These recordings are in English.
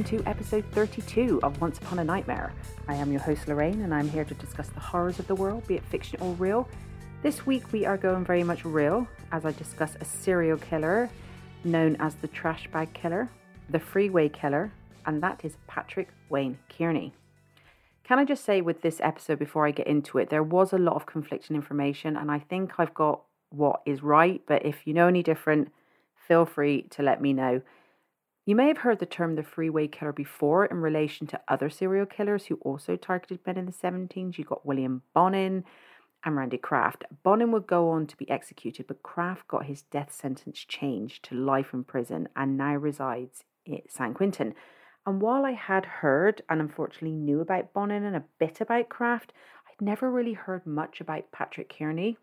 welcome to episode 32 of Once Upon a Nightmare. I am your host Lorraine, and I'm here to discuss the horrors of the world, be it fiction or real. This week we are going very much real as I discuss a serial killer known as the Trash Bag Killer, the Freeway Killer, and that is Patrick Wayne Kearney. Can I just say with this episode before I get into it, there was a lot of conflicting information, and I think I've got what is right, but if you know any different, feel free to let me know. You may have heard the term the freeway killer before in relation to other serial killers who also targeted men in the 17s. You got William Bonin and Randy Kraft. Bonin would go on to be executed, but Kraft got his death sentence changed to life in prison and now resides in San Quentin. And while I had heard and unfortunately knew about Bonin and a bit about Kraft, I'd never really heard much about Patrick Kearney.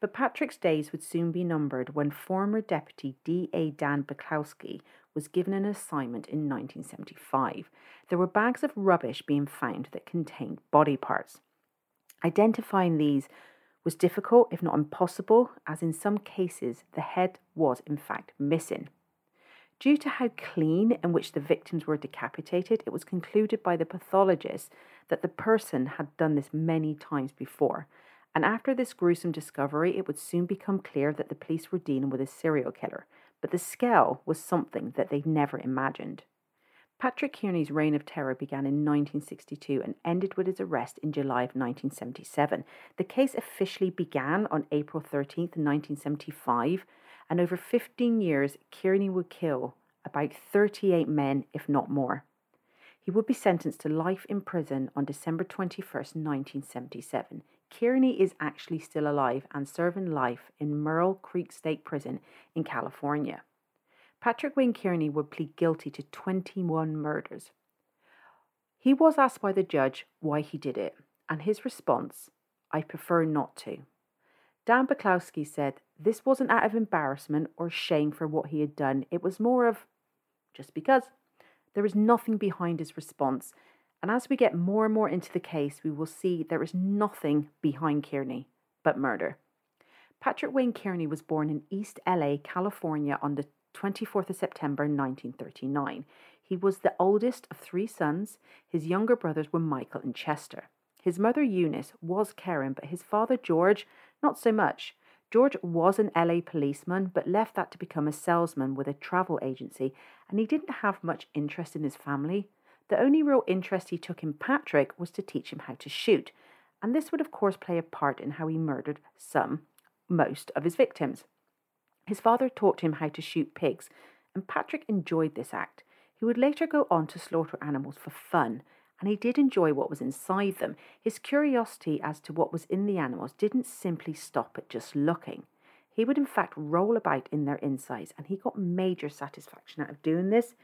But Patrick's days would soon be numbered when former Deputy D.A. Dan Bukowski was given an assignment in 1975. There were bags of rubbish being found that contained body parts. Identifying these was difficult, if not impossible, as in some cases the head was in fact missing. Due to how clean in which the victims were decapitated, it was concluded by the pathologist that the person had done this many times before. And after this gruesome discovery, it would soon become clear that the police were dealing with a serial killer. But the scale was something that they'd never imagined. Patrick Kearney's reign of terror began in 1962 and ended with his arrest in July of 1977. The case officially began on April 13th, 1975, and over 15 years, Kearney would kill about 38 men, if not more. He would be sentenced to life in prison on December 21st, 1977. Kearney is actually still alive and serving life in Mule Creek State Prison in California. Patrick Wayne Kearney would plead guilty to 21 murders. He was asked by the judge why he did it, and his response, I prefer not to. Dan Bukowski said this wasn't out of embarrassment or shame for what he had done, it was more of just because. There is nothing behind his response, and as we get more and more into the case, we will see there is nothing behind Kearney but murder. Patrick Wayne Kearney was born in East LA, California on the 24th of September 1939. He was the oldest of three sons. His younger brothers were Michael and Chester. His mother Eunice was Karen, but his father George, not so much. George was an LA policeman, but left that to become a salesman with a travel agency, and he didn't have much interest in his family. The only real interest he took in Patrick was to teach him how to shoot, and this would, of course, play a part in how he murdered some, most of his victims. His father taught him how to shoot pigs, and Patrick enjoyed this act. He would later go on to slaughter animals for fun, and he did enjoy what was inside them. His curiosity as to what was in the animals didn't simply stop at just looking. He would, in fact, roll about in their insides, and he got major satisfaction out of doing this.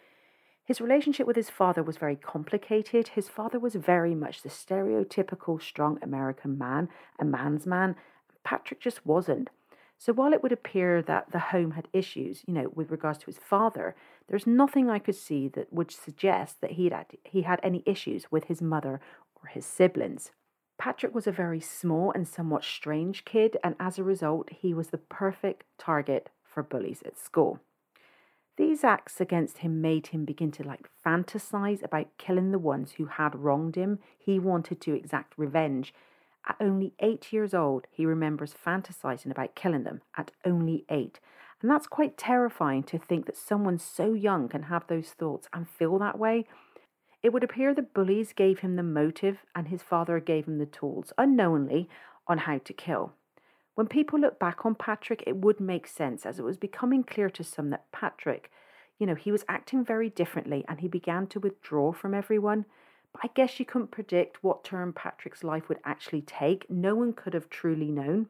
His relationship with his father was very complicated. His father was very much the stereotypical strong American man, a man's man. Patrick just wasn't. So while it would appear that the home had issues, you know, with regards to his father, there's nothing I could see that would suggest that he had he had any issues with his mother or his siblings. Patrick was a very small and somewhat strange kid, and as a result, he was the perfect target for bullies at school. These acts against him made him begin to like fantasize about killing the ones who had wronged him. He wanted to exact revenge at only eight years old, he remembers fantasizing about killing them at only eight. And that's quite terrifying to think that someone so young can have those thoughts and feel that way. It would appear the bullies gave him the motive and his father gave him the tools, unknowingly, on how to kill. When people look back on Patrick, it would make sense as it was becoming clear to some that Patrick, you know, he was acting very differently and he began to withdraw from everyone. But I guess you couldn't predict what turn Patrick's life would actually take. No one could have truly known.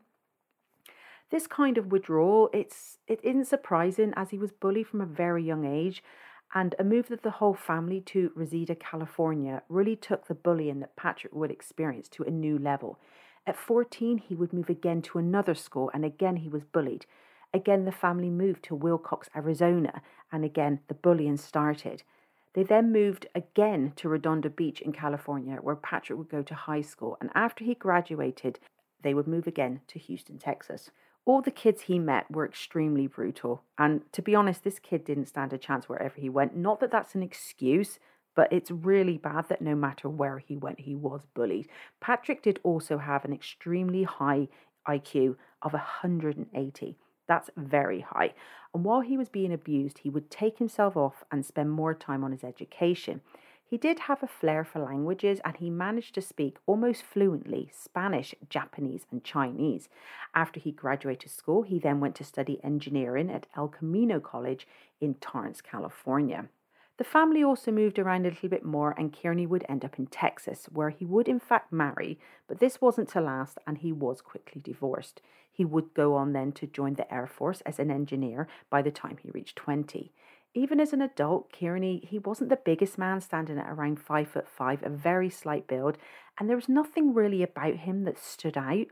This kind of withdrawal, it's it isn't surprising as he was bullied from a very young age, and a move of the whole family to Reseda, California, really took the bullying that Patrick would experience to a new level. At 14, he would move again to another school, and again he was bullied. Again, the family moved to Willcox, Arizona, and again the bullying started. They then moved again to Redondo Beach in California, where Patrick would go to high school. And after he graduated, they would move again to Houston, Texas. All the kids he met were extremely brutal. And to be honest, this kid didn't stand a chance wherever he went. Not that that's an excuse, but it's really bad that no matter where he went, he was bullied. Patrick did also have an extremely high IQ of 180. That's very high. And while he was being abused, he would take himself off and spend more time on his education. He did have a flair for languages and he managed to speak almost fluently Spanish, Japanese, and Chinese. After he graduated school, he then went to study engineering at El Camino College in Torrance, California. The family also moved around a little bit more, and Kearney would end up in Texas, where he would in fact marry, but this wasn't to last, and he was quickly divorced. He would go on then to join the Air Force as an engineer by the time he reached 20. Even as an adult, Kearney, he wasn't the biggest man, standing at around five foot five, a very slight build, and there was nothing really about him that stood out.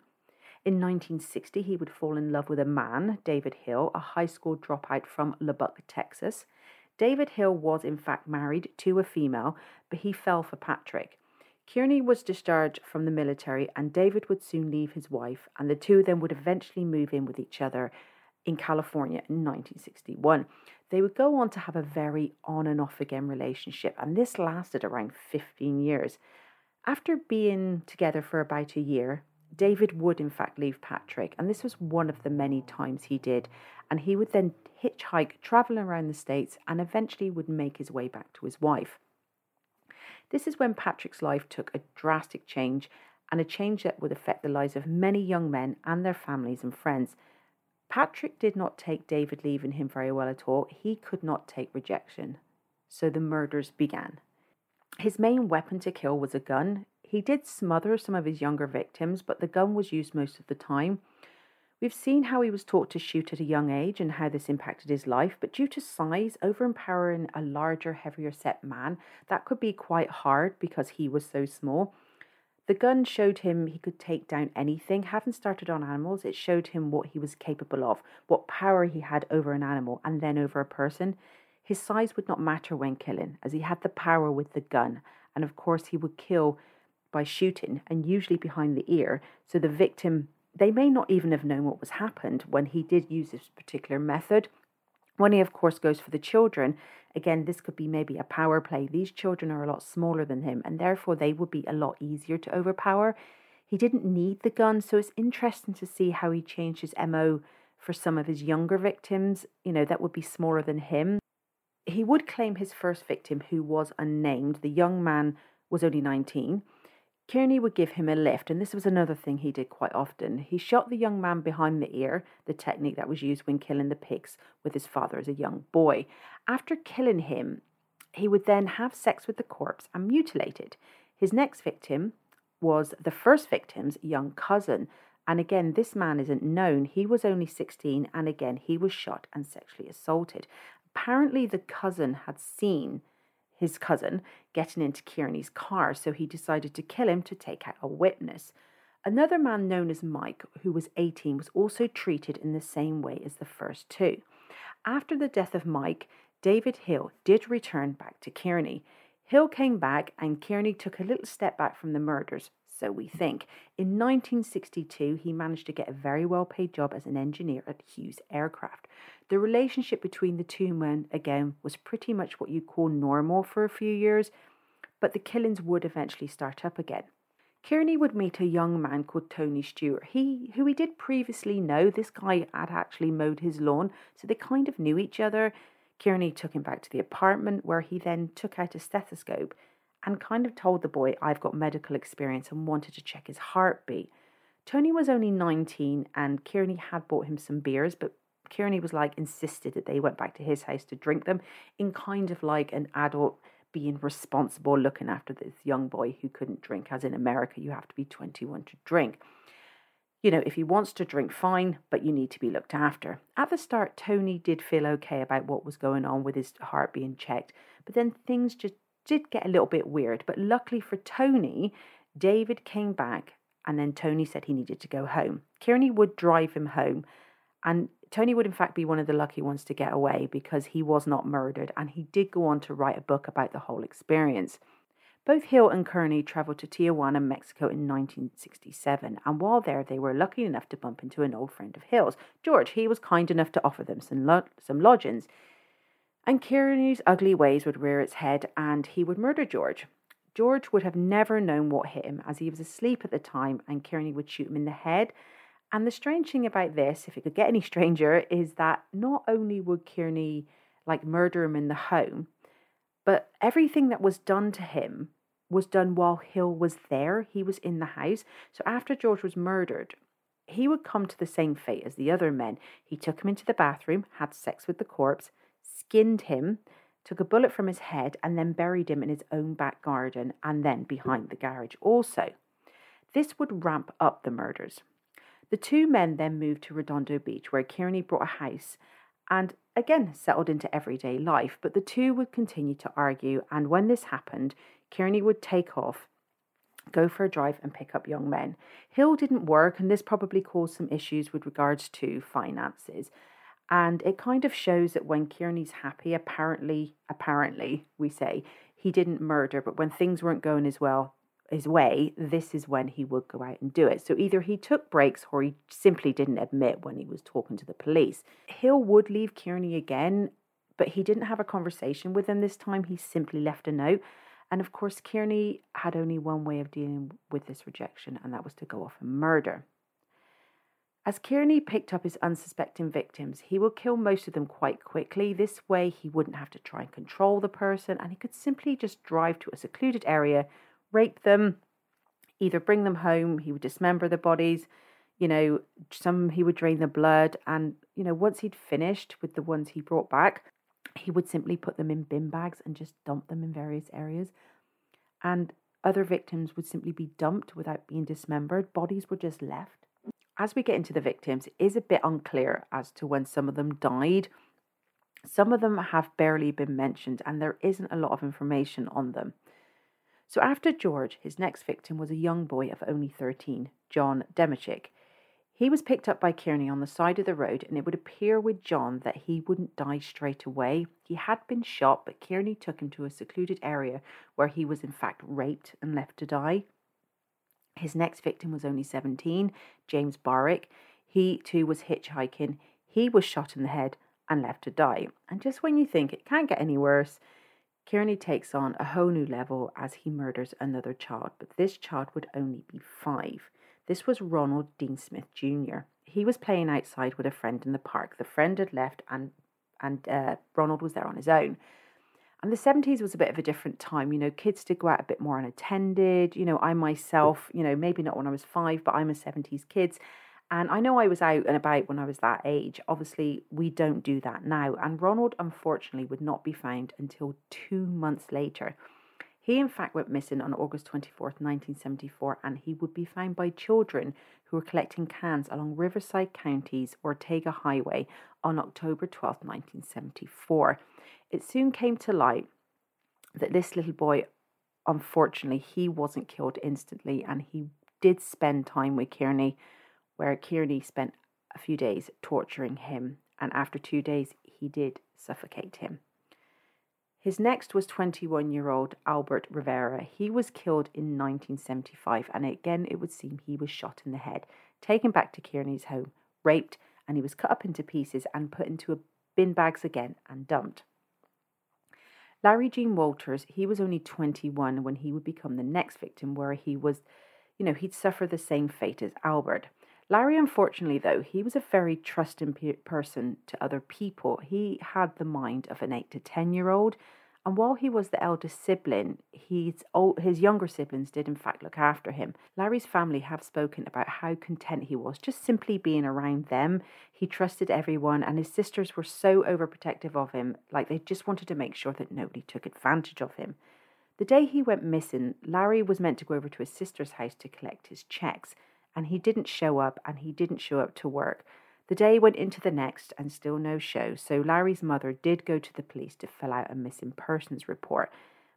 In 1960, he would fall in love with a man, David Hill, a high school dropout from Lubbock, Texas. David Hill was in fact married to a female, but he fell for Patrick. Kearney was discharged from the military, and David would soon leave his wife, and the two of them would eventually move in with each other in California in 1961. They would go on to have a very on and off again relationship, and this lasted around 15 years. After being together for about a year, David would in fact leave Patrick, and this was one of the many times he did, and he would then hitchhike, travel around the States, and eventually would make his way back to his wife. This is when Patrick's life took a drastic change, and a change that would affect the lives of many young men and their families and friends. Patrick did not take David leaving him very well at all. He could not take rejection. So the murders began. His main weapon to kill was a gun. He did smother some of his younger victims, but the gun was used most of the time. We've seen how he was taught to shoot at a young age and how this impacted his life, but due to size, overempowering a larger, heavier set man, that could be quite hard because he was so small. The gun showed him he could take down anything. Having started on animals, it showed him what he was capable of, what power he had over an animal and then over a person. His size would not matter when killing, as he had the power with the gun, and of course, he would kill by shooting and usually behind the ear, so the victim they may not even have known what was happened when he did use this particular method. When he, of course, goes for the children, again, this could be maybe a power play. These children are a lot smaller than him, and therefore they would be a lot easier to overpower. He didn't need the gun, so it's interesting to see how he changed his MO for some of his younger victims, you know, that would be smaller than him. He would claim his first victim, who was unnamed. The young man was only 19. Kearney would give him a lift, and this was another thing he did quite often. He shot the young man behind the ear, the technique that was used when killing the pigs with his father as a young boy. After killing him, he would then have sex with the corpse and mutilate it. His next victim was the first victim's young cousin. And again, this man isn't known. He was only 16, and again, he was shot and sexually assaulted. Apparently, the cousin had seen his cousin, getting into Kearney's car, so he decided to kill him to take out a witness. Another man known as Mike, who was 18, was also treated in the same way as the first two. After the death of Mike, David Hill did return back to Kearney. Hill came back and Kearney took a little step back from the murders, so we think. In 1962, he managed to get a very well paid job as an engineer at Hughes Aircraft. The relationship between the two men, again, was pretty much what you'd call normal for a few years, but the killings would eventually start up again. Kearney would meet a young man called Tony Stewart. He, who he did previously know, this guy had actually mowed his lawn, so they kind of knew each other. Kearney took him back to the apartment where he then took out a stethoscope and kind of told the boy, I've got medical experience and wanted to check his heartbeat. Tony was only 19 and Kearney had bought him some beers, but Kearney was like insisted that they went back to his house to drink them in kind of like an adult being responsible looking after this young boy who couldn't drink as in America you have to be 21 to drink. You know if he wants to drink fine but you need to be looked after. At the start Tony did feel okay about what was going on with his heart being checked but then things just did get a little bit weird. But luckily for Tony David came back and then Tony said he needed to go home. Kearney would drive him home and Tony would, in fact, be one of the lucky ones to get away because he was not murdered and he did go on to write a book about the whole experience. Both Hill and Kearney travelled to Tijuana, Mexico in 1967, and while there, they were lucky enough to bump into an old friend of Hill's, George. He was kind enough to offer them some, lo- some lodgings. And Kearney's ugly ways would rear its head, and he would murder George. George would have never known what hit him, as he was asleep at the time, and Kearney would shoot him in the head. And the strange thing about this, if it could get any stranger, is that not only would Kearney like murder him in the home, but everything that was done to him was done while Hill was there. He was in the house. So after George was murdered, he would come to the same fate as the other men. He took him into the bathroom, had sex with the corpse, skinned him, took a bullet from his head, and then buried him in his own back garden and then behind the garage also. This would ramp up the murders. The two men then moved to Redondo Beach, where Kearney brought a house and again settled into everyday life. But the two would continue to argue, and when this happened, Kearney would take off, go for a drive, and pick up young men. Hill didn't work, and this probably caused some issues with regards to finances. And it kind of shows that when Kearney's happy, apparently, apparently, we say, he didn't murder, but when things weren't going as well his way, this is when he would go out and do it. So either he took breaks or he simply didn't admit when he was talking to the police. Hill would leave Kearney again, but he didn't have a conversation with him this time. He simply left a note. And of course, Kearney had only one way of dealing with this rejection, and that was to go off and murder. As Kearney picked up his unsuspecting victims, he would kill most of them quite quickly. This way, he wouldn't have to try and control the person, and he could simply just drive to a secluded area, rape them, either bring them home, he would dismember the bodies, you know, some he would drain the blood, and, you know, once he'd finished with the ones he brought back, he would simply put them in bin bags and just dump them in various areas. And other victims would simply be dumped without being dismembered. Bodies were just left. As we get into the victims, it is a bit unclear as to when some of them died. Some of them have barely been mentioned, and there isn't a lot of information on them. So, after George, his next victim was a young boy of only 13, John Demachik. He was picked up by Kearney on the side of the road, and it would appear with John that he wouldn't die straight away. He had been shot, but Kearney took him to a secluded area where he was in fact raped and left to die. His next victim was only 17, James Barrick. He too was hitchhiking. He was shot in the head and left to die. And just when you think it can't get any worse, Kearney takes on a whole new level as he murders another child, but this child would only be five. This was Ronald Dean Smith Jr. He was playing outside with a friend in the park. The friend had left, and and uh, Ronald was there on his own. And the 70s was a bit of a different time. You know, kids did go out a bit more unattended. You know, I myself, you know, maybe not when I was five, but I'm a 70s kid. And I know I was out and about when I was that age. Obviously, we don't do that now. And Ronald, unfortunately, would not be found until two months later. He, in fact, went missing on August 24th, 1974, and he would be found by children who were collecting cans along Riverside County's Ortega Highway on October 12th, 1974. It soon came to light that this little boy, unfortunately, he wasn't killed instantly, and he did spend time with Kearney, where Kearney spent a few days torturing him, and after two days, he did suffocate him. His next was 21 year old Albert Rivera. He was killed in 1975, and again, it would seem he was shot in the head, taken back to Kearney's home, raped, and he was cut up into pieces and put into bin bags again and dumped. Larry Jean Walters, he was only 21 when he would become the next victim, where he was, you know, he'd suffer the same fate as Albert. Larry, unfortunately, though, he was a very trusting pe- person to other people. He had the mind of an 8 to 10 year old. And while he was the eldest sibling, his, old, his younger siblings did, in fact, look after him. Larry's family have spoken about how content he was just simply being around them. He trusted everyone, and his sisters were so overprotective of him, like they just wanted to make sure that nobody took advantage of him. The day he went missing, Larry was meant to go over to his sister's house to collect his checks and he didn't show up and he didn't show up to work. The day went into the next and still no show, so Larry's mother did go to the police to fill out a missing persons report.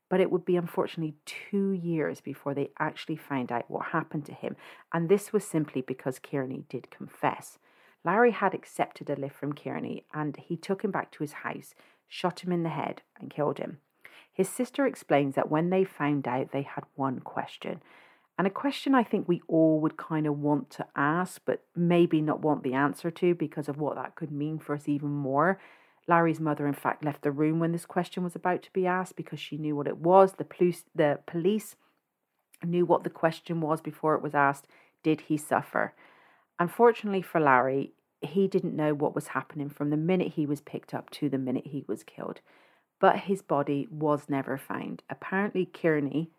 But it would be unfortunately two years before they actually found out what happened to him, and this was simply because Kearney did confess. Larry had accepted a lift from Kearney and he took him back to his house, shot him in the head, and killed him. His sister explains that when they found out, they had one question. And a question I think we all would kind of want to ask, but maybe not want the answer to because of what that could mean for us even more. Larry's mother, in fact, left the room when this question was about to be asked because she knew what it was. The police, the police knew what the question was before it was asked Did he suffer? Unfortunately for Larry, he didn't know what was happening from the minute he was picked up to the minute he was killed. But his body was never found. Apparently, Kearney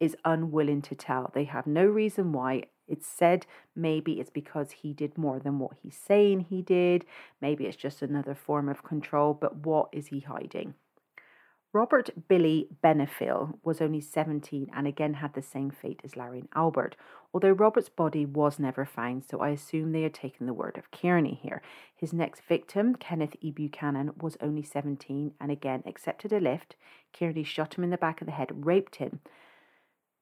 is unwilling to tell. They have no reason why. It's said maybe it's because he did more than what he's saying he did. Maybe it's just another form of control, but what is he hiding? Robert Billy Benefiel was only 17 and again had the same fate as Larry and Albert, although Robert's body was never found, so I assume they are taking the word of Kearney here. His next victim, Kenneth E. Buchanan, was only 17 and again accepted a lift. Kearney shot him in the back of the head, raped him.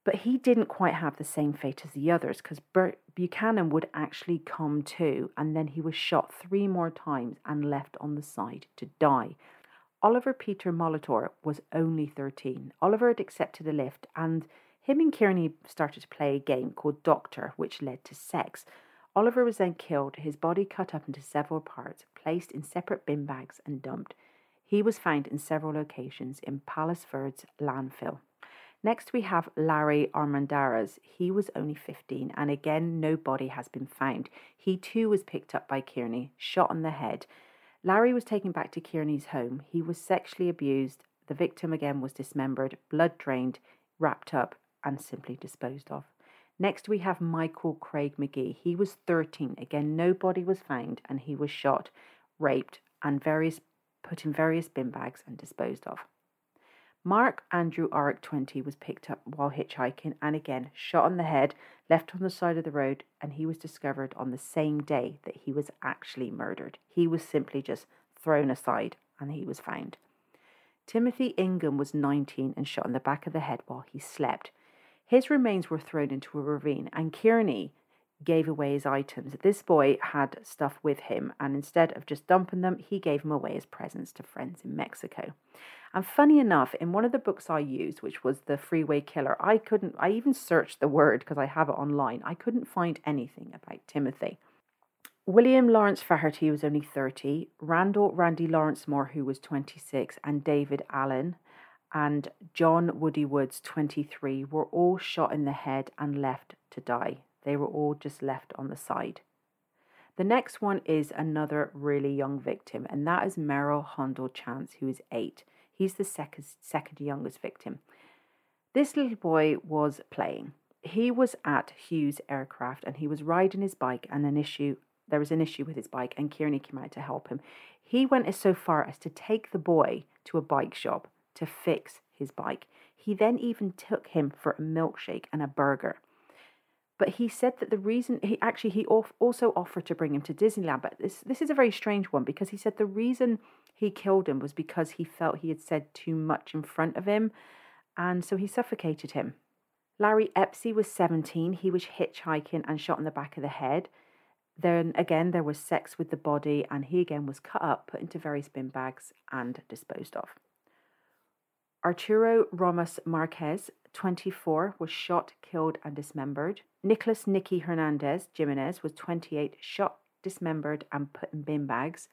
But he didn't quite have the same fate as the others because Buchanan would actually come to, and then he was shot three more times and left on the side to die. Oliver Peter Molitor was only 13. Oliver had accepted a lift, and him and Kearney started to play a game called Doctor, which led to sex. Oliver was then killed, his body cut up into several parts, placed in separate bin bags, and dumped. He was found in several locations in Palos Verdes landfill. Next, we have Larry Armendariz. He was only 15, and again, no body has been found. He too was picked up by Kearney, shot on the head, Larry was taken back to Kearney's home. He was sexually abused. The victim again was dismembered, blood drained, wrapped up, and simply disposed of. Next, we have Michael Craig McGee. He was 13. Again, no body was found, and he was shot, raped, and various put in various bin bags and disposed of. Mark Andrew Oric 20 was picked up while hitchhiking and again shot on the head, left on the side of the road, and he was discovered on the same day that he was actually murdered. He was simply just thrown aside and he was found. Timothy Ingham was 19 and shot in the back of the head while he slept. His remains were thrown into a ravine, and Kearney gave away his items. This boy had stuff with him, and instead of just dumping them, he gave them away as presents to friends in Mexico. And funny enough, in one of the books I used, which was The Freeway Killer, I couldn't, I even searched the word because I have it online. I couldn't find anything about Timothy. William Lawrence Faherty was only 30, Randall Randy Lawrence Moore, who was 26, and David Allen and John Woody Woods, 23, were all shot in the head and left to die. They were all just left on the side. The next one is another really young victim, and that is Merrill Hundle Chance, who is eight. He's the second, second youngest victim. This little boy was playing. He was at Hughes Aircraft and he was riding his bike, and an issue there was an issue with his bike, and Kearney came out to help him. He went so far as to take the boy to a bike shop to fix his bike. He then even took him for a milkshake and a burger. But he said that the reason he actually he also offered to bring him to Disneyland. But this this is a very strange one because he said the reason he killed him was because he felt he had said too much in front of him, and so he suffocated him. Larry Epsey was 17. He was hitchhiking and shot in the back of the head. Then again, there was sex with the body, and he again was cut up, put into various bin bags, and disposed of. Arturo Ramos Marquez, 24, was shot, killed, and dismembered. Nicholas Nicky Hernandez Jimenez was 28, shot, dismembered, and put in bin bags.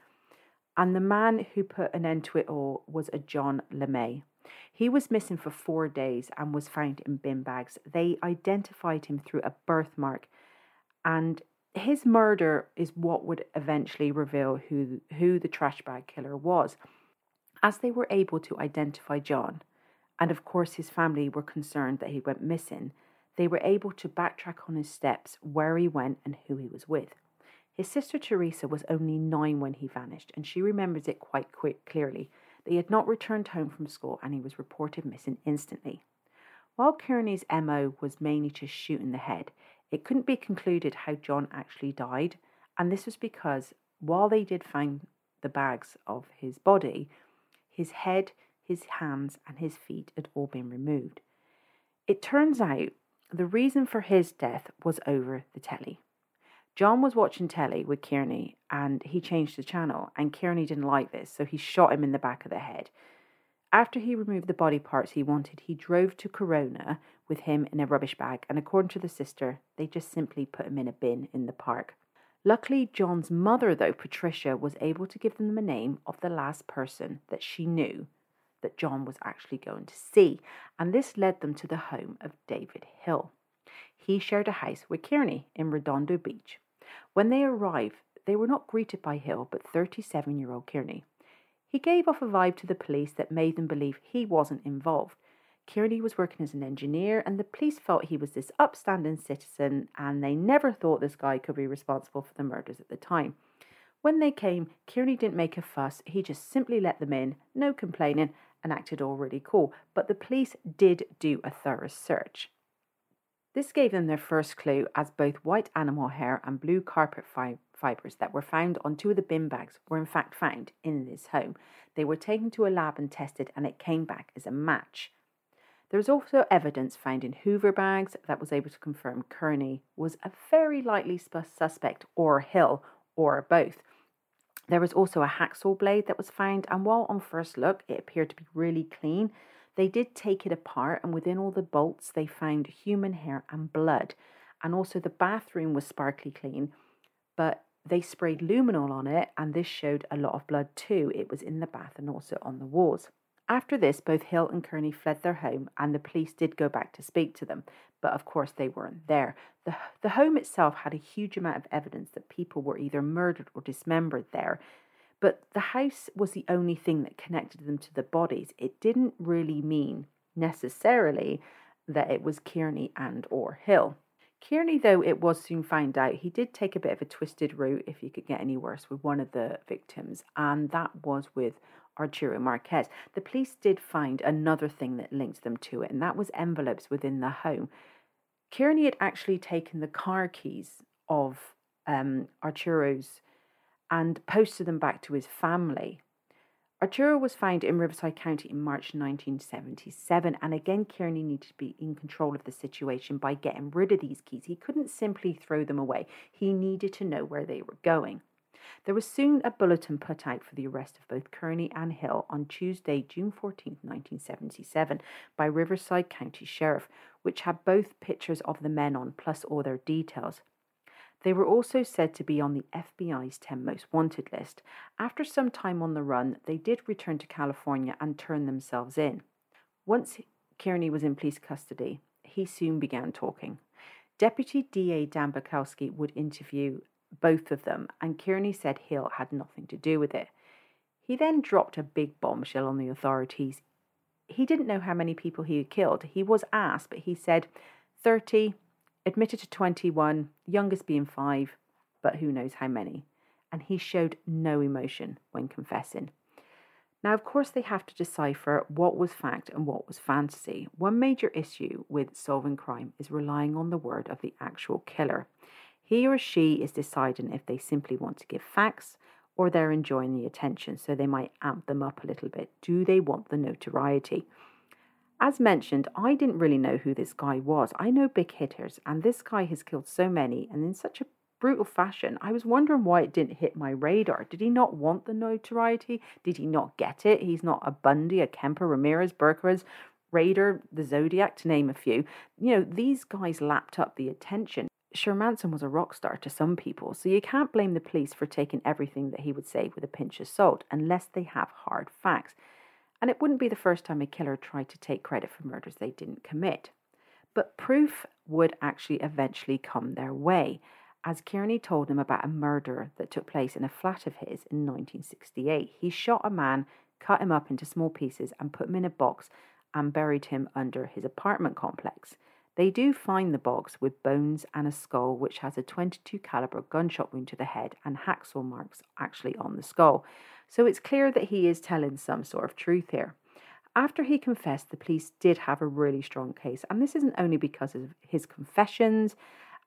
And the man who put an end to it all was a John LeMay. He was missing for four days and was found in bin bags. They identified him through a birthmark, and his murder is what would eventually reveal who, who the trash bag killer was. As they were able to identify John, and of course his family were concerned that he went missing, they were able to backtrack on his steps, where he went, and who he was with. His sister Teresa was only nine when he vanished, and she remembers it quite quick, clearly. They had not returned home from school, and he was reported missing instantly. While Kearney's MO was mainly to shoot in the head, it couldn't be concluded how John actually died, and this was because while they did find the bags of his body, his head, his hands, and his feet had all been removed. It turns out the reason for his death was over the telly. John was watching telly with Kearney and he changed the channel, and Kearney didn't like this, so he shot him in the back of the head. After he removed the body parts he wanted, he drove to Corona with him in a rubbish bag, and according to the sister, they just simply put him in a bin in the park. Luckily, John's mother, though, Patricia, was able to give them the name of the last person that she knew that John was actually going to see, and this led them to the home of David Hill. He shared a house with Kearney in Redondo Beach. When they arrived, they were not greeted by Hill, but 37 year old Kearney. He gave off a vibe to the police that made them believe he wasn't involved. Kearney was working as an engineer, and the police felt he was this upstanding citizen, and they never thought this guy could be responsible for the murders at the time. When they came, Kearney didn't make a fuss, he just simply let them in, no complaining, and acted all really cool. But the police did do a thorough search. This gave them their first clue, as both white animal hair and blue carpet fi- fibres that were found on two of the bin bags were in fact found in this home. They were taken to a lab and tested, and it came back as a match. There was also evidence found in Hoover bags that was able to confirm Kearney was a very likely suspect or Hill or both. There was also a hacksaw blade that was found, and while on first look it appeared to be really clean, they did take it apart, and within all the bolts, they found human hair and blood. And also, the bathroom was sparkly clean, but they sprayed luminol on it, and this showed a lot of blood too. It was in the bath and also on the walls. After this, both Hill and Kearney fled their home, and the police did go back to speak to them, but of course they weren't there. The, the home itself had a huge amount of evidence that people were either murdered or dismembered there, but the house was the only thing that connected them to the bodies. It didn't really mean necessarily that it was Kearney and or Hill. Kearney, though it was soon found out, he did take a bit of a twisted route, if you could get any worse, with one of the victims, and that was with Arturo Marquez. The police did find another thing that linked them to it, and that was envelopes within the home. Kearney had actually taken the car keys of um, Arturo's and posted them back to his family. Arturo was found in Riverside County in March 1977, and again, Kearney needed to be in control of the situation by getting rid of these keys. He couldn't simply throw them away, he needed to know where they were going. There was soon a bulletin put out for the arrest of both Kearney and Hill on Tuesday, June 14, 1977, by Riverside County Sheriff, which had both pictures of the men on plus all their details. They were also said to be on the FBI's 10 most wanted list. After some time on the run, they did return to California and turn themselves in. Once Kearney was in police custody, he soon began talking. Deputy DA Dan Bukowski would interview both of them, and Kearney said Hill had nothing to do with it. He then dropped a big bombshell on the authorities. He didn't know how many people he had killed. He was asked, but he said 30, admitted to 21, youngest being 5, but who knows how many. And he showed no emotion when confessing. Now, of course, they have to decipher what was fact and what was fantasy. One major issue with solving crime is relying on the word of the actual killer. He or she is deciding if they simply want to give facts or they're enjoying the attention, so they might amp them up a little bit. Do they want the notoriety? As mentioned, I didn't really know who this guy was. I know big hitters, and this guy has killed so many and in such a brutal fashion. I was wondering why it didn't hit my radar. Did he not want the notoriety? Did he not get it? He's not a Bundy, a Kemper, Ramirez, Berkowitz, Rader, the Zodiac, to name a few. You know, these guys lapped up the attention. Sure, Manson was a rock star to some people, so you can't blame the police for taking everything that he would say with a pinch of salt unless they have hard facts. And it wouldn't be the first time a killer tried to take credit for murders they didn't commit. But proof would actually eventually come their way, as Kearney told them about a murder that took place in a flat of his in 1968. He shot a man, cut him up into small pieces, and put him in a box and buried him under his apartment complex. They do find the box with bones and a skull which has a 22 caliber gunshot wound to the head and hacksaw marks actually on the skull. So it's clear that he is telling some sort of truth here. After he confessed, the police did have a really strong case, and this isn't only because of his confessions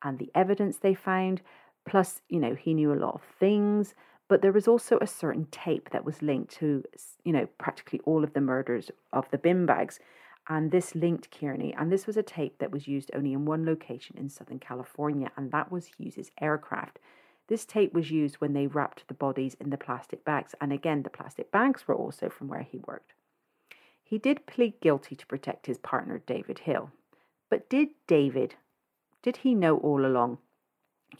and the evidence they found, plus, you know, he knew a lot of things, but there was also a certain tape that was linked to, you know, practically all of the murders of the bin bags and this linked Kearney. And this was a tape that was used only in one location in Southern California, and that was Hughes's aircraft. This tape was used when they wrapped the bodies in the plastic bags, and again, the plastic bags were also from where he worked. He did plead guilty to protect his partner, David Hill. But did David, did he know all along?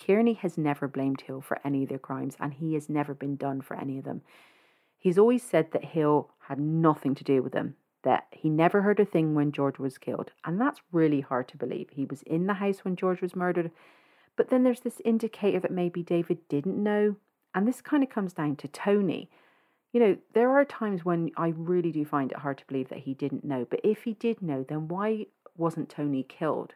Kearney has never blamed Hill for any of their crimes, and he has never been done for any of them. He's always said that Hill had nothing to do with them, that he never heard a thing when George was killed. And that's really hard to believe. He was in the house when George was murdered, but then there's this indicator that maybe David didn't know. And this kind of comes down to Tony. You know, there are times when I really do find it hard to believe that he didn't know. But if he did know, then why wasn't Tony killed?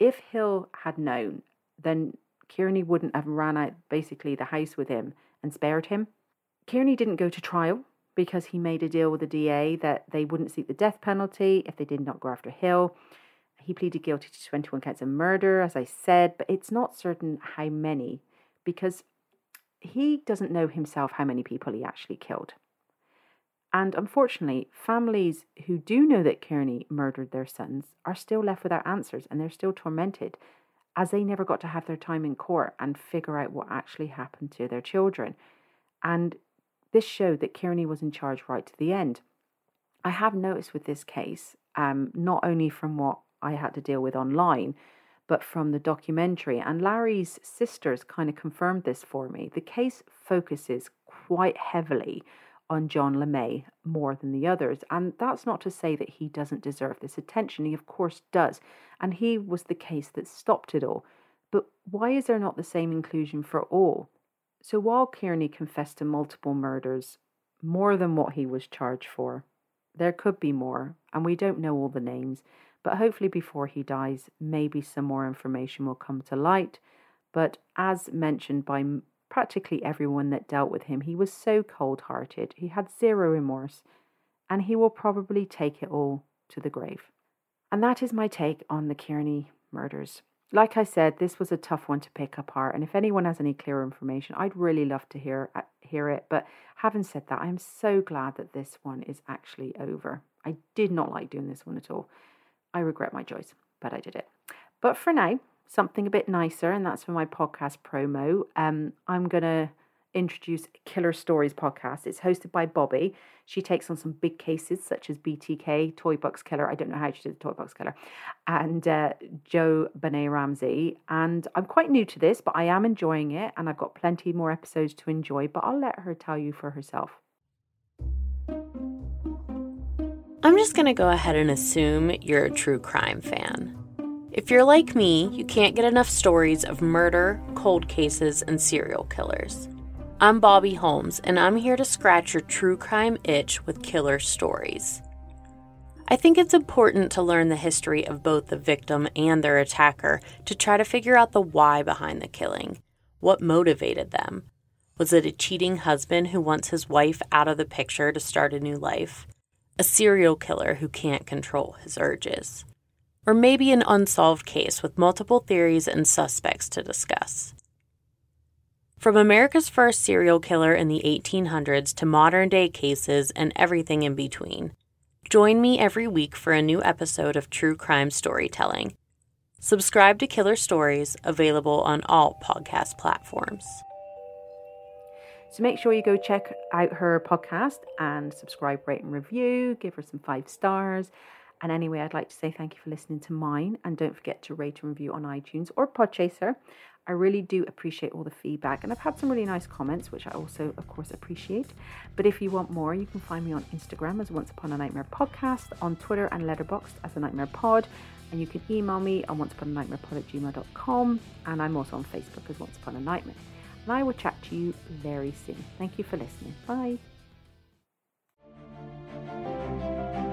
If Hill had known, then Kearney wouldn't have ran out basically the house with him and spared him. Kearney didn't go to trial because he made a deal with the DA that they wouldn't seek the death penalty if they did not go after Hill. He pleaded guilty to 21 counts of murder, as I said, but it's not certain how many because he doesn't know himself how many people he actually killed. And unfortunately, families who do know that Kearney murdered their sons are still left without answers and they're still tormented as they never got to have their time in court and figure out what actually happened to their children. And this showed that Kearney was in charge right to the end. I have noticed with this case, um, not only from what I had to deal with online, but from the documentary. And Larry's sisters kind of confirmed this for me. The case focuses quite heavily on John LeMay more than the others. And that's not to say that he doesn't deserve this attention. He, of course, does. And he was the case that stopped it all. But why is there not the same inclusion for all? So while Kearney confessed to multiple murders, more than what he was charged for, there could be more, and we don't know all the names. But hopefully, before he dies, maybe some more information will come to light. But as mentioned by practically everyone that dealt with him. He was so cold hearted, he had zero remorse, and he will probably take it all to the grave. And that is my take on the Kearney murders. Like I said, this was a tough one to pick apart, and if anyone has any clearer information, I'd really love to hear uh, hear it. But having said that, I'm so glad that this one is actually over. I did not like doing this one at all. I regret my choice, but I did it. But for now, something a bit nicer, and that's for my podcast promo. Um, I'm to introduce Killer Stories podcast. It's hosted by Bobby. She takes on some big cases such as BTK, Toy Box Killer. I don't know how she did the Toy Box Killer, and uh, JonBenét Ramsey. And I'm quite new to this, but I am enjoying it, and I've got plenty more episodes to enjoy. But I'll let her tell you for herself. I'm just going to go ahead and assume you're a true crime fan. If you're like me, you can't get enough stories of murder, cold cases, and serial killers. I'm Bobby Holmes, and I'm here to scratch your true crime itch with killer stories. I think it's important to learn the history of both the victim and their attacker to try to figure out the why behind the killing. What motivated them? Was it a cheating husband who wants his wife out of the picture to start a new life? A serial killer who can't control his urges? or maybe an unsolved case with multiple theories and suspects to discuss. From America's first serial killer in the 1800s to modern day cases and everything in between, join me every week for a new episode of True Crime Storytelling. Subscribe to Killer Stories, available on all podcast platforms. So make sure you go check out her podcast and subscribe, rate, and review. Give her some five stars. And anyway, I'd like to say thank you for listening to mine. And don't forget to rate and review on iTunes or Podchaser. I really do appreciate all the feedback. And I've had some really nice comments, which I also, of course, appreciate. But if you want more, you can find me on Instagram as Once Upon a Nightmare Podcast, on Twitter and Letterboxd as a Nightmare Pod. And you can email me on once upon a nightmare pod at gmail.com. And I'm also on Facebook as Once Upon a Nightmare. And I will chat to you very soon. Thank you for listening. Bye.